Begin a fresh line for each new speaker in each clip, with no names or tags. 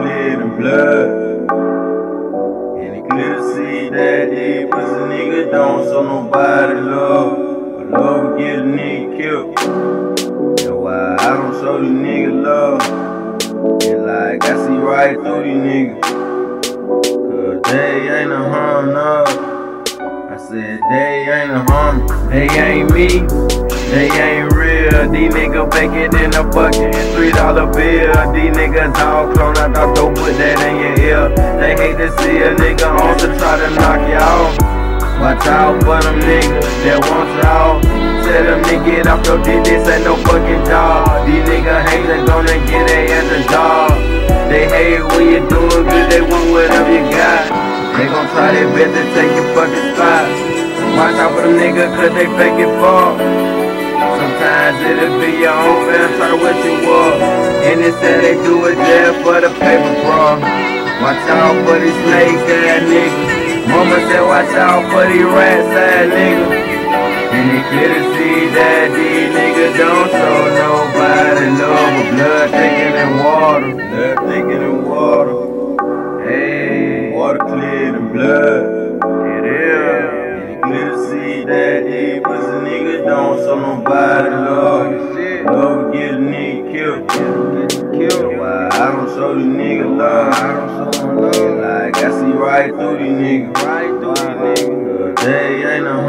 clear than blood. And it clear to see that these pussy niggas don't show nobody love. But love get a nigga killed. That's why I don't show these niggas love. And like I see right through these niggas. Cause they ain't a harm, no. I said they ain't a harm. They ain't me. They ain't real. These niggas faking in a fucking three dollar bill. These niggas all clone. I thought don't put that in your ear. They hate to see a nigga on to try to knock you off. Watch out for them niggas that want y'all. Tell them to get off your dick, this ain't no fucking job. These niggas hate, they gonna get their ass a job. They hate when you doing good, they want whatever you got. They gon' try their best to take your fucking spot. Watch out for them niggas, cause they fake it for. Sometimes it'll be your own man, try what you want. And say they do it just for the paper, bro. Watch out for these snake ass niggas. Mama said watch out for these rat ass niggas. And it clear to see that these niggas don't show don't show nobody love. Love will get a nigga killed. Why I don't show these niggas love. Love. Like I see right through these niggas. Right through these niggas. They ain't a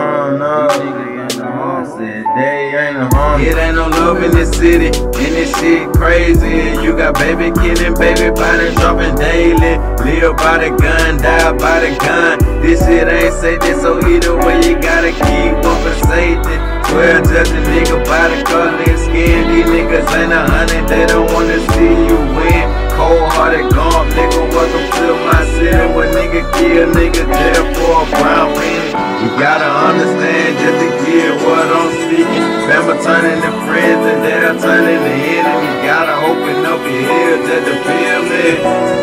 said they ain't a harm. It ain't no love in this city, and this shit crazy. You got baby killing, baby body dropping daily. Live by the gun, die by the gun. This shit ain't safety, so either way you gotta keep up for safety. Swear judge a nigga by the color his skin. These niggas ain't a hundred, they don't wanna see you win. Cold hearted gone, nigga, welcome to my city. When nigga kill, nigga jail for a brown penny. You gotta understand just to get what I'm speaking. Remember turning to friends and they're turning to enemy. You gotta open up your ears just to feel me.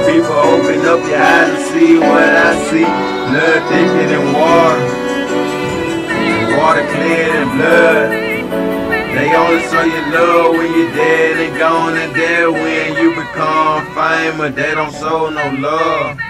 People open up your eyes to see what I see. Blood thicker than water. Water clear than blood. They only show you love when you're dead and gone and dead when you become famous. They don't show no love.